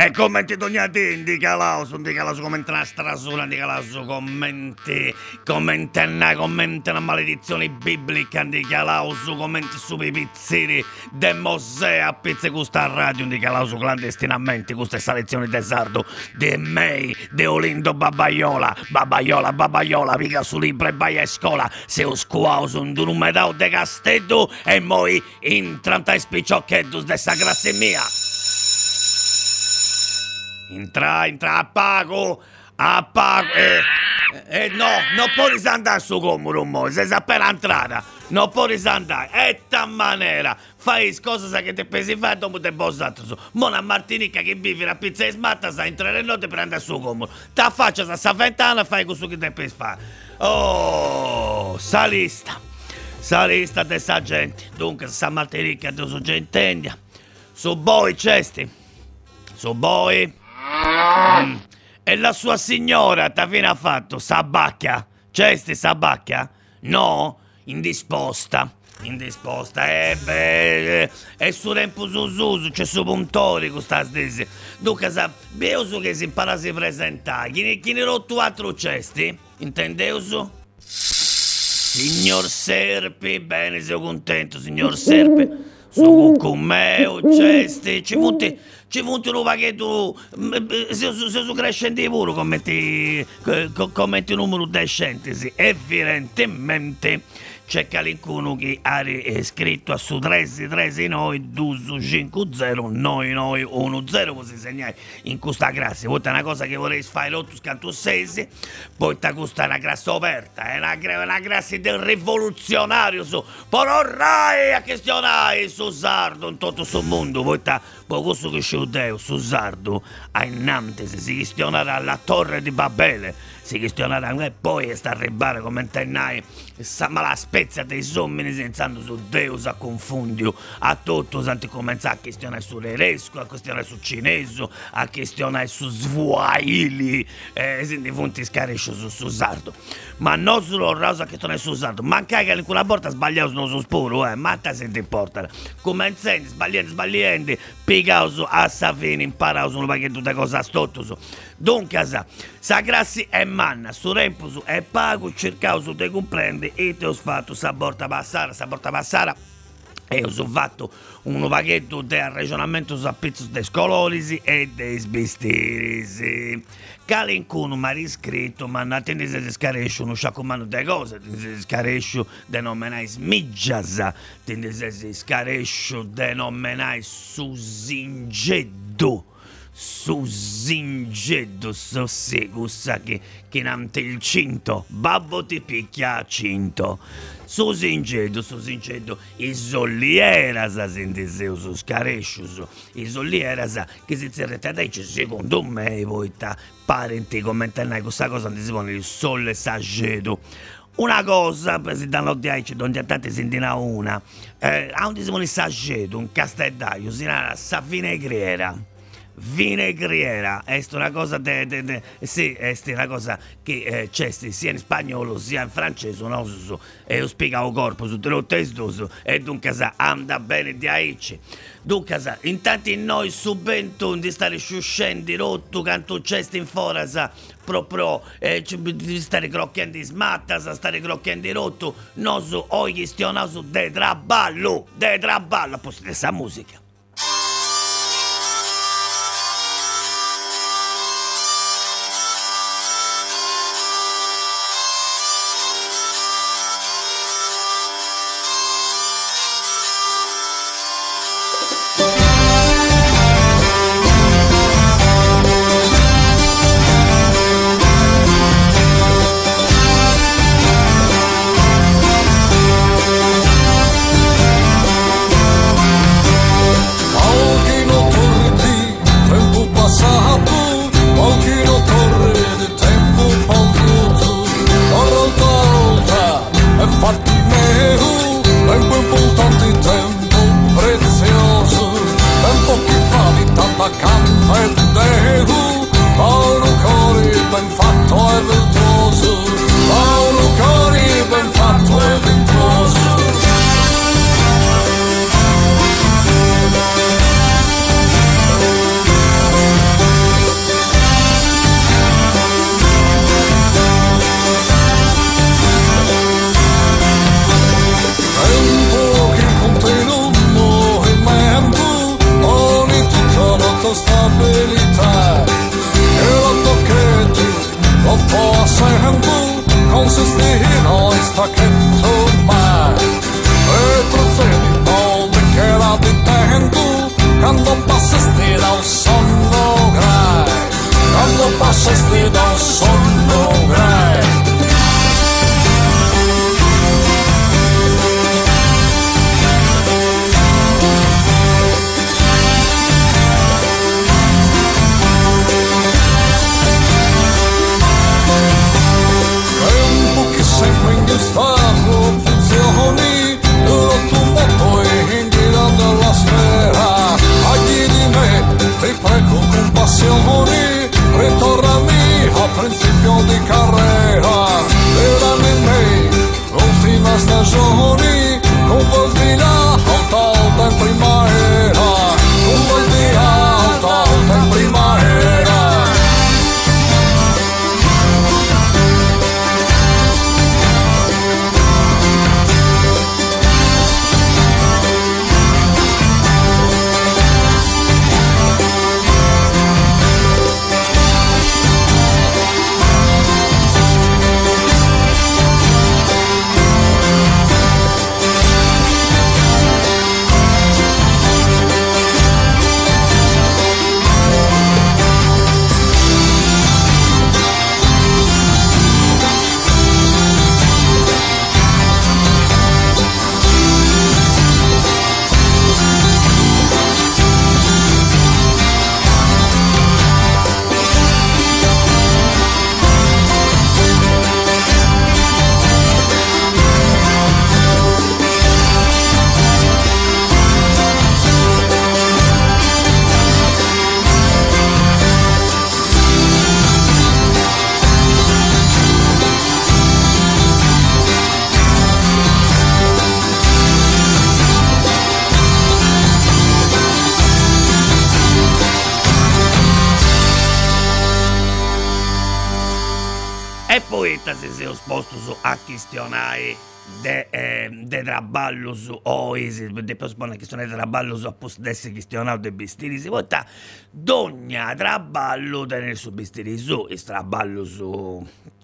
E commenti Dognati, di Calauso, di Calauso, commenti una strasura, di Calauso, commenti, commenti una maledizione biblica, di Calauso, commenti su pizzini, de Mosè a pizze questa radio, di Calauso clandestinamente, questa lezione di sardo, di mei, di Olindo Babaiola, Babaiola, Babaiola, mica su libro e baia e scuola, se ho scuauso un numero de castello e moi in 30 spicciocchetti dessa grazie mia. Entra, entra, appago, appago. Eh, eh, no, non può risandare su comodo, mo, sei appena entrata. Non può risandare, è ta maniera. Fai cosa che ti pesi fare dopo te bossato su. Mona Martinica che vivi la pizza e smatta, sa entrare notte per andare su comodo. Ta faccia, sa sta ventana, fai questo che ti pesi fare. Oh, salista. Salista di sta gente. Dunque, sa Martinica, tu su gentendia. Su boi, cesti. Su boi. Mm. E la sua signora ha fatto? Sabacchia? Cesti sabacchia? No? Indisposta. Indisposta, eh beh, è su tempo su su, c'è su puntori questa stessa. Dunque, sa, beuso che si impara a si presentare, chi, chi ne rotto altro cesti? Intendeuso? Signor Serpi, bene, sono contento, signor Serpi. Sono con me, cesti, ci punti ci punti un paghetto se, se, se su crescente pure commenti, commenti un numero decente, sì, evidentemente c'è qualcuno che ha scritto a su 13 13 noi 250 noi noi 10 così segnai in questa classe poi è una cosa che vorrei fare l'otto scanto 6 poi sta questa una classe aperta è una, una classe del rivoluzionario su. Pororrai a questionare su sardo in tutto il mondo. Poi sta poi questo che c'è su sardo a Nantes si questionerà la torre di Babele si questionerà e poi sta a ribare come intennai sa mala spezia dei sommini senzando su Deus a confundio a tutto santi comincia a questionare su tedesco a questionare su cinese a questionare su swahili eh, senti punti scarescio su, su sardo ma non solo rosa che questionare su sardo manca che quella volta sbagliato non su spuro eh ma te se ti importa. Come insegnti sbagliando sbagliando picauso a Savini imparau su perché tutte cose a stotto su dunque sa sa grassi è manna su rempo è pago cercavo su te comprendi e ti ho fatto sa porta passare sa porta passare e ho fatto un paghetto del ragionamento su pizzo dei scololisi e dei sbistirisi. Calincuno mi ha riscritto, ma non tendese si scaresce uno sciacomano di cose, tendese si scaresce de nomenai smiggiasa, tendese si scaresce de nomenai susingeddo su zingeddo so segussa che che nante il cinto babbo ti picchia a cinto. Su zingeddo su zingeddo isoliera sa senteseu su scaresciu su isoliera sa che si zerrete dice secondo me voi ta parenti commentare questa cosa non si pone il sole sagedo una cosa, Presidente Diaici, non c'è tante sentina una, eh, a un disimo di sagedo, un castellaio, si chiama sa vinegriera vinegriera. È una cosa de, de, de, sì, è una cosa che eh, c'è sia in spagnolo sia in francese, no? E io spiego corpo su lo testo e dunque sa, anda bene di aici. Dunque sa, intanto noi subento di stare sciuscendi rotto canto c'è in fora sa proprio eh, di stare crocchiando smatta, sa stare crocchiando rotto, noso oggi stiamo su de traballo, de traballo, a posto questa musica. A questionare de, eh, de traballus o isi, de pospone questione de traballus a posto d'essere questionato de bistiri si vota dogna traballo tenere su bistiri su, is traballus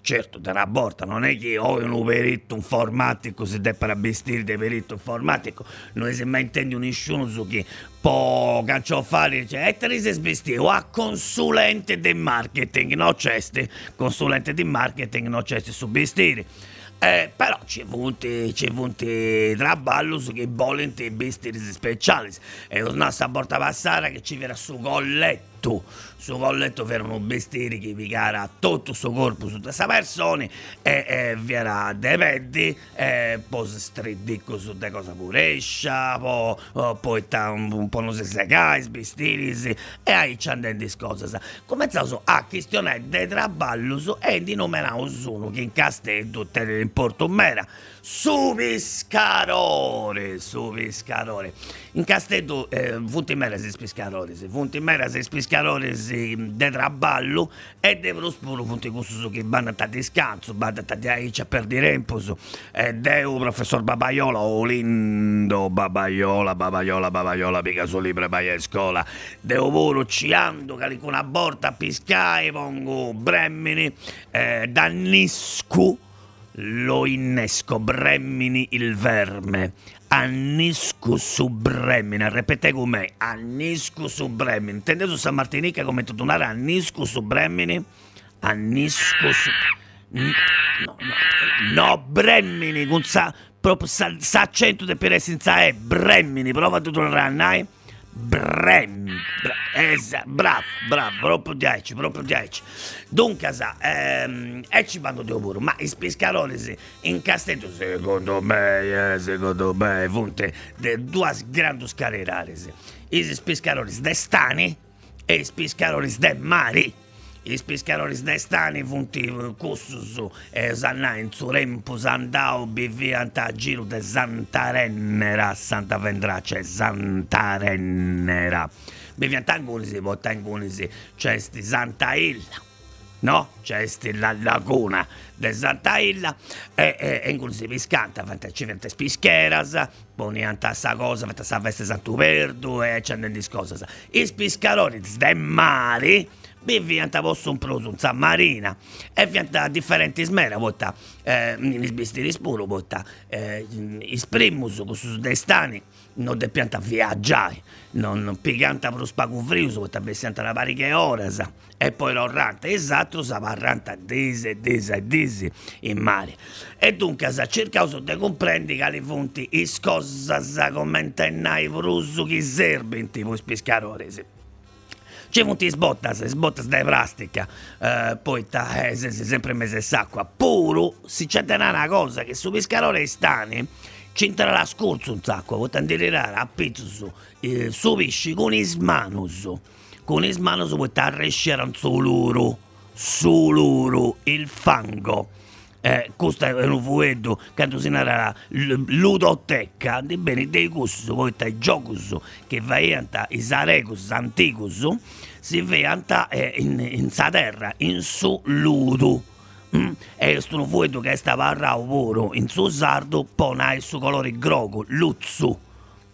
certo la porta, non è che ho un perito informatico si deve per vestire di perito informatico, non si mai intende nessuno su che può fare, dice, e te ne sei a consulente di marketing, no c'è consulente di marketing, no c'è su vestire. Eh, però c'è voluto, c'è voluto traballo su che vogliono i vestiti speciali. E la nostra porta passare che ci verrà su colletto su colletto c'erano vestiti che picara tutto il suo corpo su questa persona e, e era dei e poi si stridicco su de cosa purescia poi, poi un, un po' non si secai vestiti e ahí ci andiamo di cose cominciamo a questionare dei traballi e di numerare uno che in castello te in Porto Mera. Su pescatore, su pescatore. In Castello, eh, funti mera si pescatore, funti mera si pescatore si de traballo e devono spuro funti questo che vanno a descanso, vanno a perdere tempo, e deu professor Babaiola, o lindo Babaiola, Babaiola, Babaiola, mica libro vai a scuola, deu pure ciando, che con una borta a piscare, pongo bremmini, eh, danniscu, lo innesco, bremmini il verme. Annisco su bremmini, ripete con me, annisco su bremmini. Intendete San Martinica come tutonare annisco su bremmini? Annisco su... No, no, no, bremmini, con sa, proprio sa, sa accento di per senza e, bremmini, prova a tutonare a nai. Brem, bra, esatto, bravo, bravo, proprio 10, proprio 10. Dunque, sa, ehm, e ci vanno di lavoro, ma i pescatori in Castello, secondo me, eh, secondo me, funte, de due grandi carriere. I pescatori d'estani e i pescatori de mari. I pescatori destani funti cussus e sanna in su rempo sandau biviant a giro de Santarennera, Santa Vendrace, Santarennera. Biviant angunisi, vota angunisi, c'è sti Santa Illa, no? C'è la laguna de Santa Illa e, e, e inclusi piscanta, fante ci vente spischeras, ponianta sta cosa, fante sta veste Santuperdu e c'è di cose. I piscaroni de mari vi vianta posto un produzza marina e vianta differenti smera vota eh, sbistiri spuro vota eh, isprimus con su destani non de pianta viaggiare non piganta per lo spago friuso vota bessianta la pariche ore e poi l'orranta esatto sa parranta dese dese e dese in mare. E dunque sa cerca di comprendi che le fonti is cosas commentennai frusu chi serve in tipo pescarore c'è molti sbottas, sbottas di plastica, eh, poi ta, eh, se, se sempre mese s'acqua. Puro, si c'è una cosa, che su pescarore stani, ci entra la scorza un sacco, potendo tirare a pizzo eh, su pesci con i smanus. Con i smanus puoi arrescere su loro, su loro, il fango eh, questo è un fumetto che si narra ludoteca. Di bene dei gusti poi i giochi che veianta i sarecus anticus si veianta eh, in, in sa terra in su ludo mm? e questo un fumetto che sta parlando pure in su sardo pone il suo colore grogo luzzu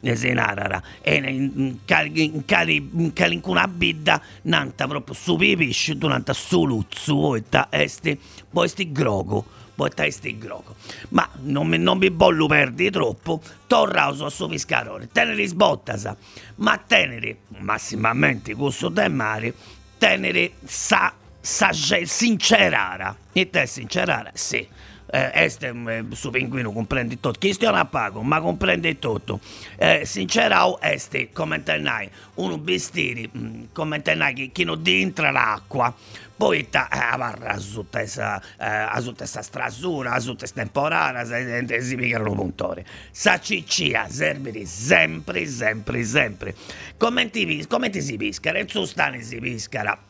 si narra e in, in, in, in una bidda nanta proprio su pesce durante su luzzu poi sti poi sti grogo poi sti groco. Ma non mi, non mi bollo perdi troppo, torrauso a suo piscarone, tenere sbottasa, ma tenere, massimamente questo del mare, tenere sa, sa sincerara. E te sincerara? Sì eh, este eh, su pinguino comprende tutto cristiano a pago ma comprende tutto eh, sincerao este come tenai uno bistiri mm, come tenai che, che non entra l'acqua poi ta, eh, avarra su questa eh, strasura, su questa temporada, se, si pigliano puntore. Sa ciccia, serviri sempre, sempre, sempre. Come ti, come ti si piscara? In su stani si piscara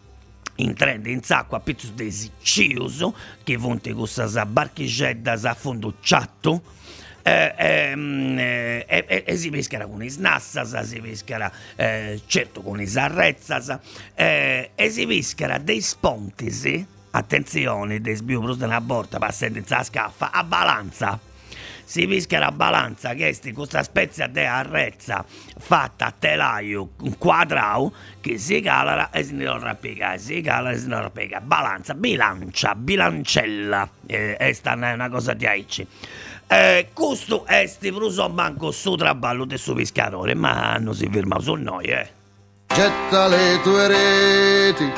in trend in sacco a pizzo di ciuso che vonte con questa barchicetta a fondo ciatto. Eh, ehm, eh, eh, eh, si pescherà con i snassas, si pescherà eh, certo con i sarrezzas eh, e si pescherà dei spontisi attenzione dei sbiopros della porta passando la scaffa a balanza si pesca la balanza che è questa spezia di arrezza fatta a telaio quadrato che si cala e si non si cala e si non. Balanza, bilancia, bilancella, eh, questa è una cosa di aici. Eh, questo è stipruso manco su traballo del suo pescatore, ma non si ferma su noi, eh. Getta le tue reti,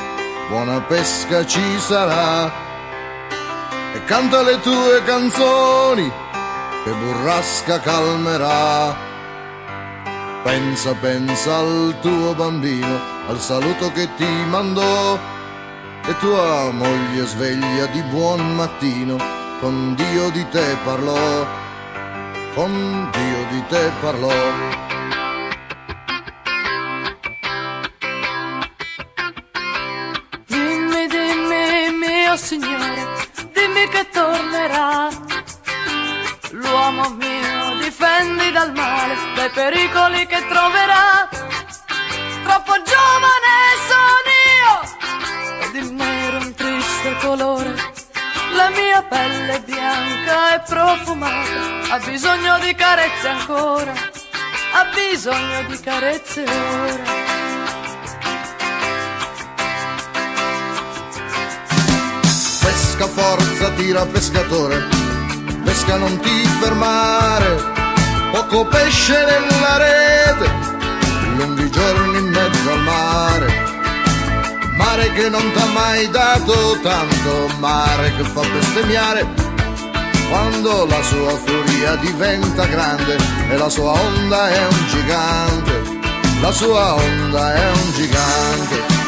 buona pesca ci sarà. E canta le tue canzoni che burrasca calmerà. Pensa, pensa al tuo bambino, al saluto che ti mandò e tua moglie sveglia di buon mattino, con Dio di te parlò, con Dio di te parlò. Che troverà. Troppo giovane sono io, ed il nero è un triste colore. La mia pelle è bianca e profumata, ha bisogno di carezze ancora, ha bisogno di carezze ora. Pesca forza, tira pescatore pesca non ti fermare, poco pesce nella rete, lunghi giorni in mezzo al mare. Mare che non t'ha mai dato tanto, mare che fa bestemmiare quando la sua furia diventa grande e la sua onda è un gigante, la sua onda è un gigante.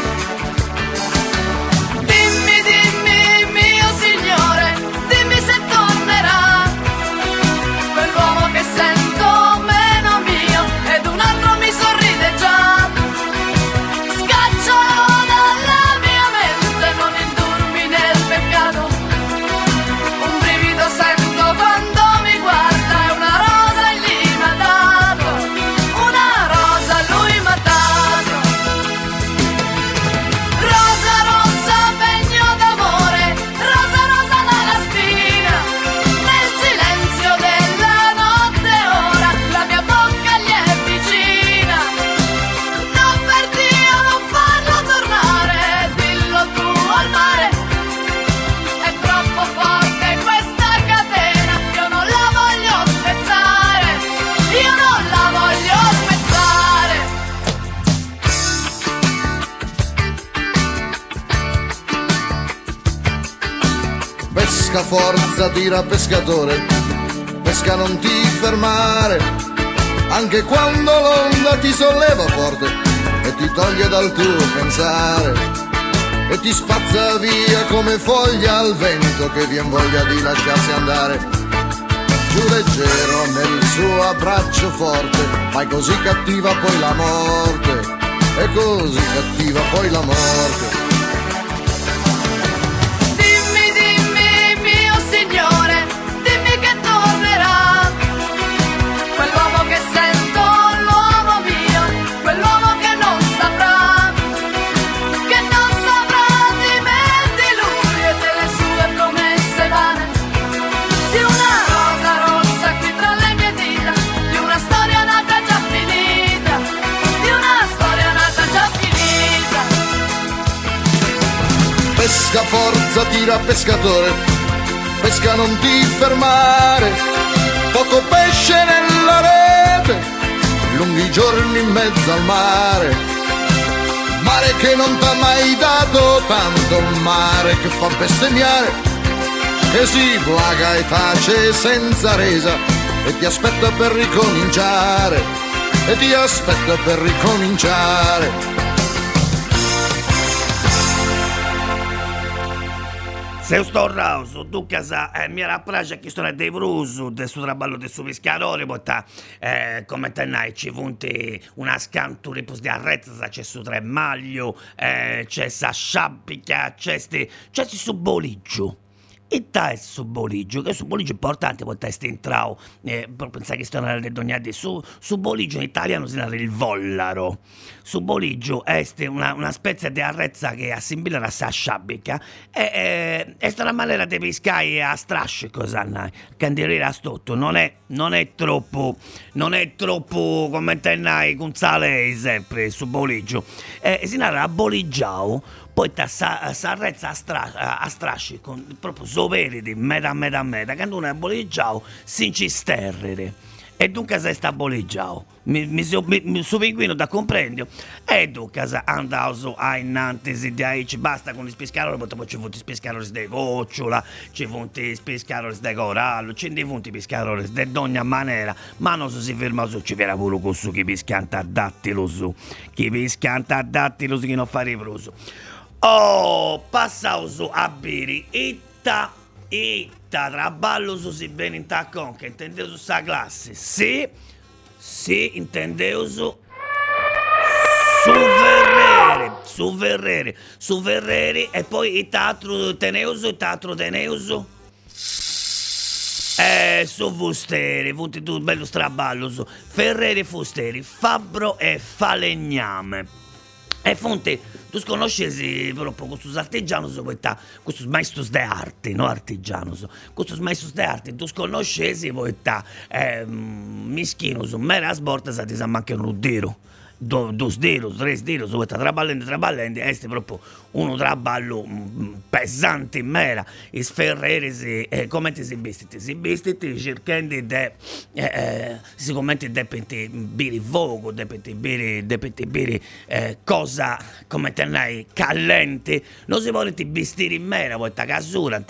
Forza, tira pescatore, pesca non ti fermare, anche quando l'onda ti solleva forte e ti toglie dal tuo pensare e ti spazza via come foglia al vento che vien voglia di lasciarsi andare. Giù leggero nel suo abbraccio forte, ma così cattiva poi la morte, e così cattiva poi la morte. Forza tira pescatore, pesca non ti fermare, poco pesce nella rete, lunghi giorni in mezzo al mare, mare che non t'ha mai dato tanto, mare che fa bestemmiare, che si plaga e tace senza resa e ti aspetta per ricominciare, e ti aspetta per ricominciare. Se sto rauso, tu casa eh, mi piace che sono dei brusu del suo traballo del suo pescatore, botta eh, come te nai ci vunti una scantura di arrezza, c'è su tremaglio, eh, c'è sa sciapica, c'è sti, c'è su boliggio. E tal su boligio, che su boligio è importante, poi testa in trao, eh, per pensare che stiano le dognate su, su boligio in italiano si narra il vollaro. Su boligio è una, una specie di arrezza che assimila a sa sciabica e è una maniera di pescare a strasce cosa hanno, candiere a stotto, non è, non è troppo, non è troppo come tenai con sale sempre su boligio. Eh, si narra a boligiao poi ti s'arrezza a, stra- a strasci con proprio soveri di meta meta meta quando uno è bolleggiato si incisterrere e dunque se sta bolleggiato mi, mi, mi, mi su pinguino da comprendere e dunque se andato a innanzi di aici basta con i pescaroli poi ci vuoti pescaroli di gocciola ci vuoti pescaroli di corallo ci vuoti pescaroli di ogni maniera ma non si ferma su ci verrà pure con su chi pescanta a dattilo su chi pescanta a dattilo su chi non fa riproso Oh, passauso a bere, itta, itta, traballo su si bene in taccon, che intendeu su sa classe, sì, sì, intendeu su, su Verrere, su Verrere, su Verrere, e poi il teatro Teneuso, il teatro Teneuso, eh, su Fusteri, punti tu, bello straballo su, Ferreri Fusteri, Fabbro e Falegname. E fonte, tu conosci proprio questo artigiano, questo maestro di arte, no artigiano, questo maestro di arte, tu conosci poi eh, mischino, mera sborta, sa ti sa manca un diro do, dos dedos, tres dedos, o sta traballando, traballando, e è proprio uno traballo mm, pesante in mera, sferrere si, eh, come ti si vestiti, si vestiti cercando di, eh, eh, sicuramente di bere fuoco, di bere, di bere eh, cosa, come te ne callente, non si vuole vestire in mera, poi sta casura,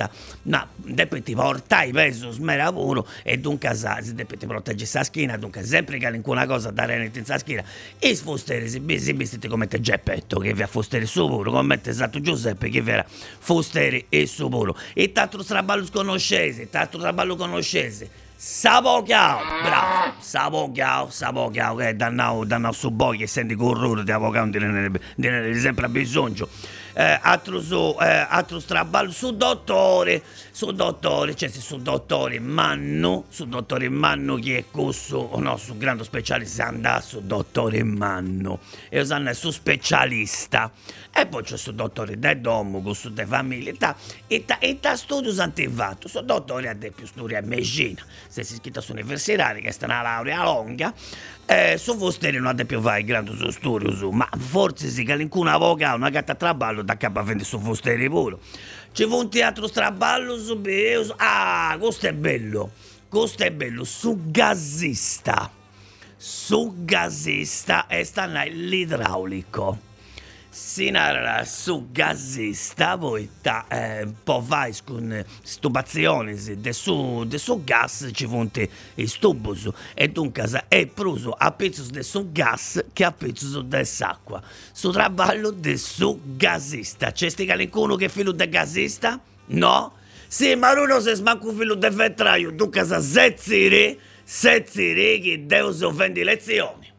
ma devi portare peso smera puro, e dunque si deve proteggere la schiena, dunque sempre che una cosa da renete in schiena, e Fosteri si, si vestite come te Geppetto che vi ha Fosteri su puro, come te Santo Giuseppe che vi era Fosteri e su puro. E tanto traballo conoscese, tanto traballo conoscese. Sapochiao, bravo, sapochiao, sapochiao, che dannao, dannao su boi che senti corrore di avvocato, di sempre a bisogno eh, altro, su, eh, altro straballo su dottore, su dottore, cioè su dottore Manno, su dottore Manno che è questo, o no, su grande specialista, andà su dottore Manno, e usanno su specialista, e poi c'è su dottore De Domo, questo de famiglia, e ta, e ta studios antivato, su dottore ha de più storia a Messina, se si iscritta su universitaria, che sta una laurea lunga, eh, su vostri non ha più fare grande su studio su, ma forse si calincuna avoca una gatta a traballo da capo a vendere su vostri pure. C'è un teatro straballo su. Ah, questo è bello. Questo è bello. Su gazzista. Su gazzista e sta l'idraulico. Si narra su gassista poitta eh, po' vai con stubazioni de su, de su gas ci fonte i stubus. E dunque è pruso a pezzi de su gas che a pezzi de s'acqua. Su traballo de su gassista c'è sti qualcuno che è figlio de gassista? no? sì ma uno se smanco figlio de vetraio dunque sa sezziri sezziri che Deus offendi lezioni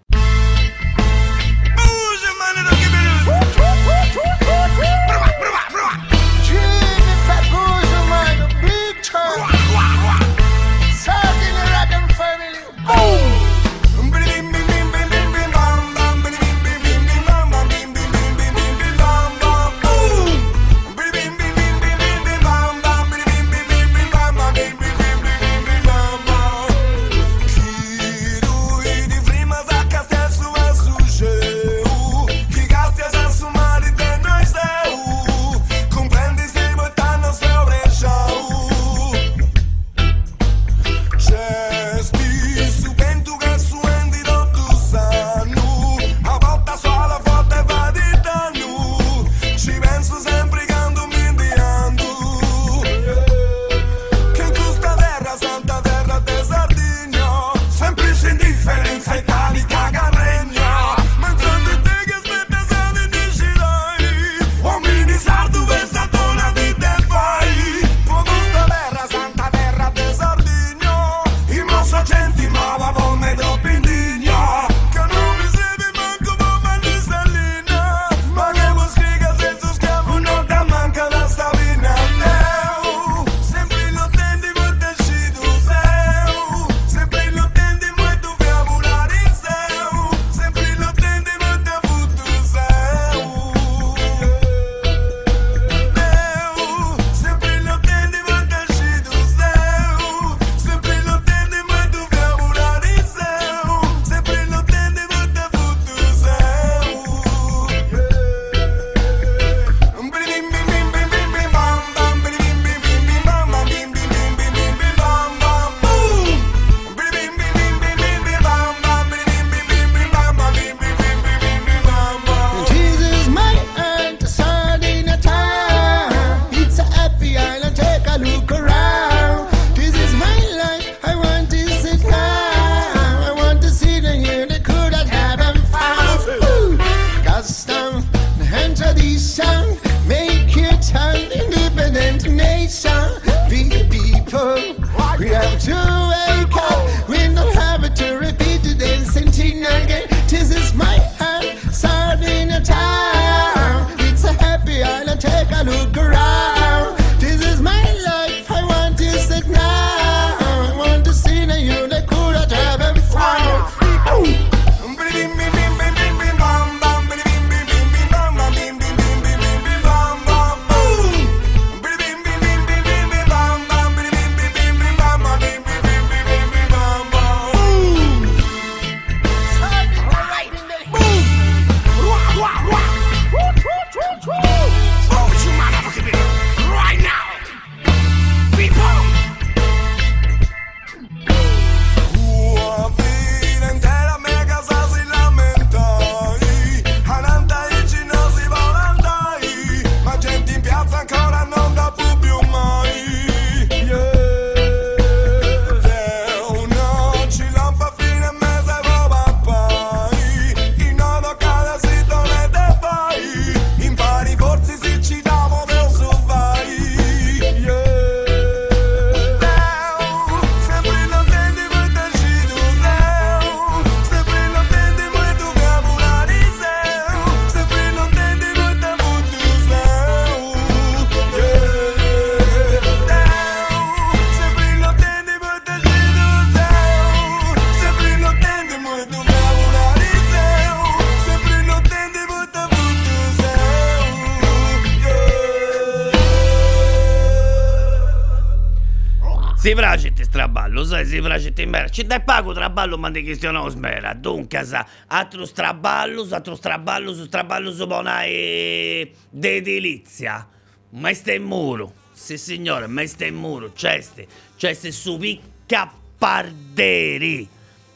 Si fracete straballo, sai, si fracete in mera. Ci dai pago traballo, ma di questione smera. Dunque, sa, altro straballo, altro straballo, straballo su bonai d'edilizia. Ma stai in muro. Sì, signore, ma stai in muro. Ceste, ceste su picca parderi.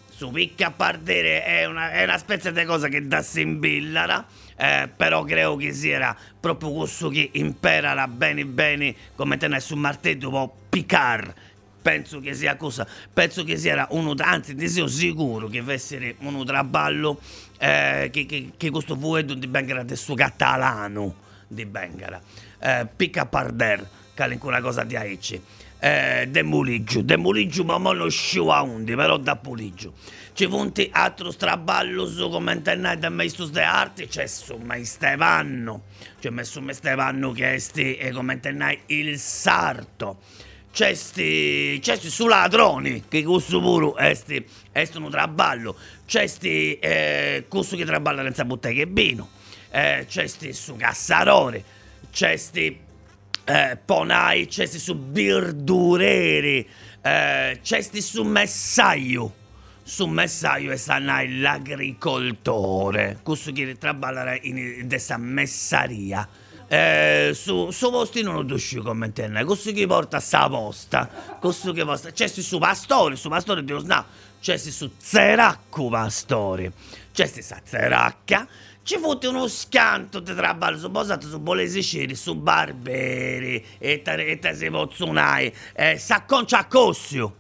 su picca pardere è una, è una specie di cosa che dà simbillara eh, però credo che sia proprio questo che impara bene bene come tenere su martello può piccar penso che sia cosa penso che sia uno anzi ti sono sicuro che deve essere uno traballo eh, che, che, che questo fuoco di Bengala del suo catalano di Bengala. Eh, picca parder che è una cosa di aici eh, de muliggiu de muliggiu ma non sciu a undi però da puliggiu ci punti altro straballo su come intendete da maestro de arte c'è su mai Stefano. C'è messo me Stefano che esti e come intendete il sarto c'è sti c'è sti su ladroni che questo pure esti esti un traballo. C'è sti eh, questo che traballa senza bottega e vino. Eh, c'è sti su cassarone c'è sti eh, ponai c'è sti su birdureri. Eh, c'è sti su messaio. Su messaio e sanai l'agricoltore. Questo che traballa in questa messaria eh, su, su posti non lo uscì come intende questo che porta sta posta? Questo che porta c'è su pastore su pastore Dio no c'è su zeracco pastore c'è sta zeracca. Ci fotte uno scanto di traballo su posato su bolesiceri su barberi e te, e si pozzonai eh, s'acconcia a cossio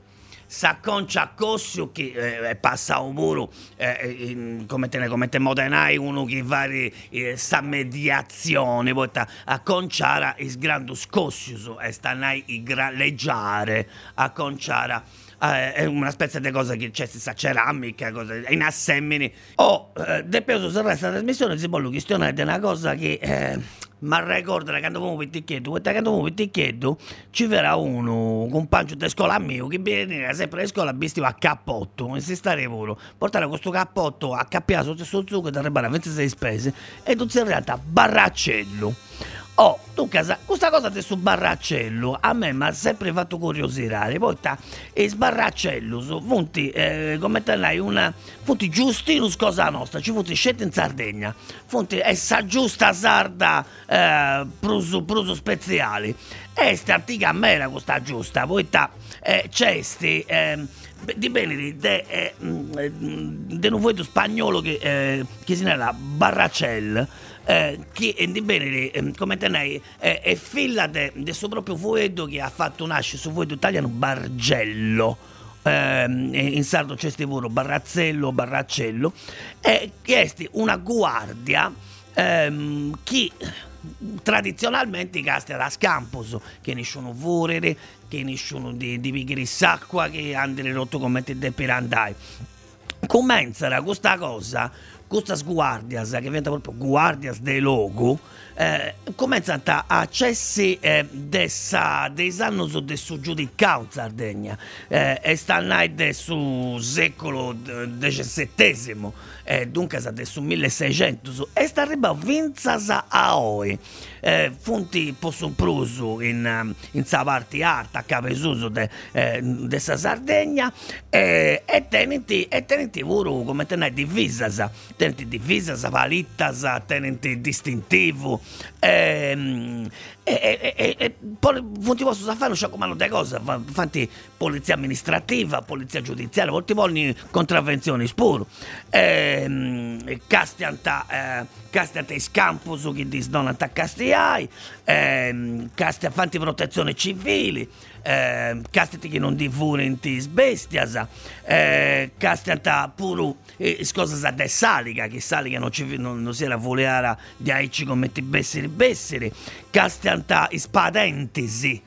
s'acconcia a Cossio che eh, passa un muro eh, in, come te ne come te modenai uno che vari eh, sta mediazione poi a conciara il grande scossio e stanai i gran leggiare a conciara. Eh, è una specie di cosa che c'è questa ceramica cosa, in assemmini o oh, eh, depeso se resta trasmissione si può questionare una cosa che eh, ma ricorda che quando muovo il ticchietto, quando muovo il ticchietto, ci verrà uno, un compagno di scuola mio, che viene sempre a scuola vestito a cappotto, e si stare pure, portare questo cappotto a cappiare sotto il zucchero e arrivare a 26 spese, e tu sei in realtà barraccello. Oh, tu casa, questa cosa del sbarraccello a me mi ha sempre fatto curiosare. Poi sta, e sbarraccello, su, funti, eh, come te l'hai, una, funti giustinus cosa nostra, ci funti scelti in Sardegna, funti essa giusta sarda eh, pruso, pruso speziali. E sta antica mera questa giusta, poi sta, eh, c'è sti, eh, di bene de, eh, mm, de un vuoto spagnolo che, eh, che si chiama Barracel eh, che di bene eh, come tenei eh, è figlia del suo proprio fuoco che ha fatto nascere su fuoco italiano Bargello. Eh, in sardo c'è stivuro Barrazzello Barraccello. E chiesti una guardia ehm, che tradizionalmente casti da scampus che nessuno vorere che nessuno di, di pigri s'acqua che andare rotto come te de pirandai comincia questa cosa questa guardias che diventa proprio guardias de logo eh, cominciano a cessi eh, dessa, dei anni su giudicao Sardegna. Eh, e stanno del secolo XVII eh, dunque del su 1600 e sta arrivando vinzas a oi eh, funti possono prusu in, in sa parte alta capesuso de, eh, de sa Sardegna. Eh, e tenenti e tenenti pure come tenenti divisas tenenti divisas valittas tenenti distintivo ehm, e, e, e, e fare non comando delle cose infatti polizia amministrativa polizia giudiziaria molti volte contravvenzioni spuro ehm, castianta eh, castianta i scampus che disdonano a castiai ehm, castia fanti protezione civile eh, che non divulenti sbestias, eh, castata pure eh, cose da saliga, che saliga non, ci, non, non si era voleara di aici come ti besseri besseri, castata spadentisi,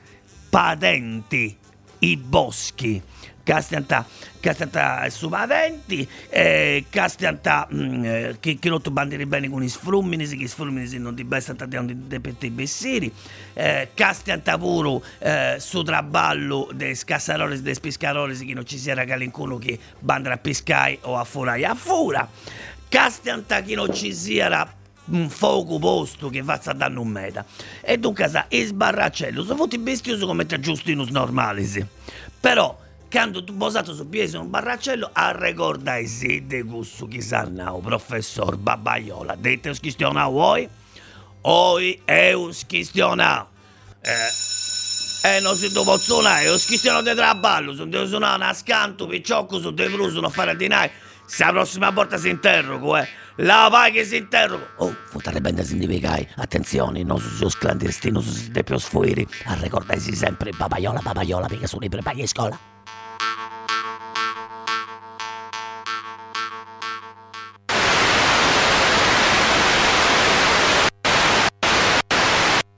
padenti, i boschi, castanta castanta subaventi eh, castanta mm, eh, che, che non bandire bene con i sfrummini che i sfrummini non di besta tanto di per i bessiri. Eh, castanta pure eh, su traballo dei scassaroli dei piscaroli che non ci sia ragalincuno che bandra a pescare o a furai a fura. Castanta che non ci sia un fuoco posto che va a dare un meta. E dunque sa e sbarracello sono tutti bestiosi come giustinus normalisi. Però quando tu posato su piede un barracello a ricordare se de gusto chi sarnau professor Babaiola dite schistionau voi oi è un schistionau eh Eh, non si devo suonare, ho schizziano di traballo, se devo suonare una scanto, picciocco, su devo blues, non fare di nai. Se la prossima volta si interrogo, eh. La vai che si interrogo. Oh, futare bene significai. Attenzione, non su clandestino, su de più sfuiri. A ricordarsi sempre, papaiola, papaiola, perché sono i prepari a scuola.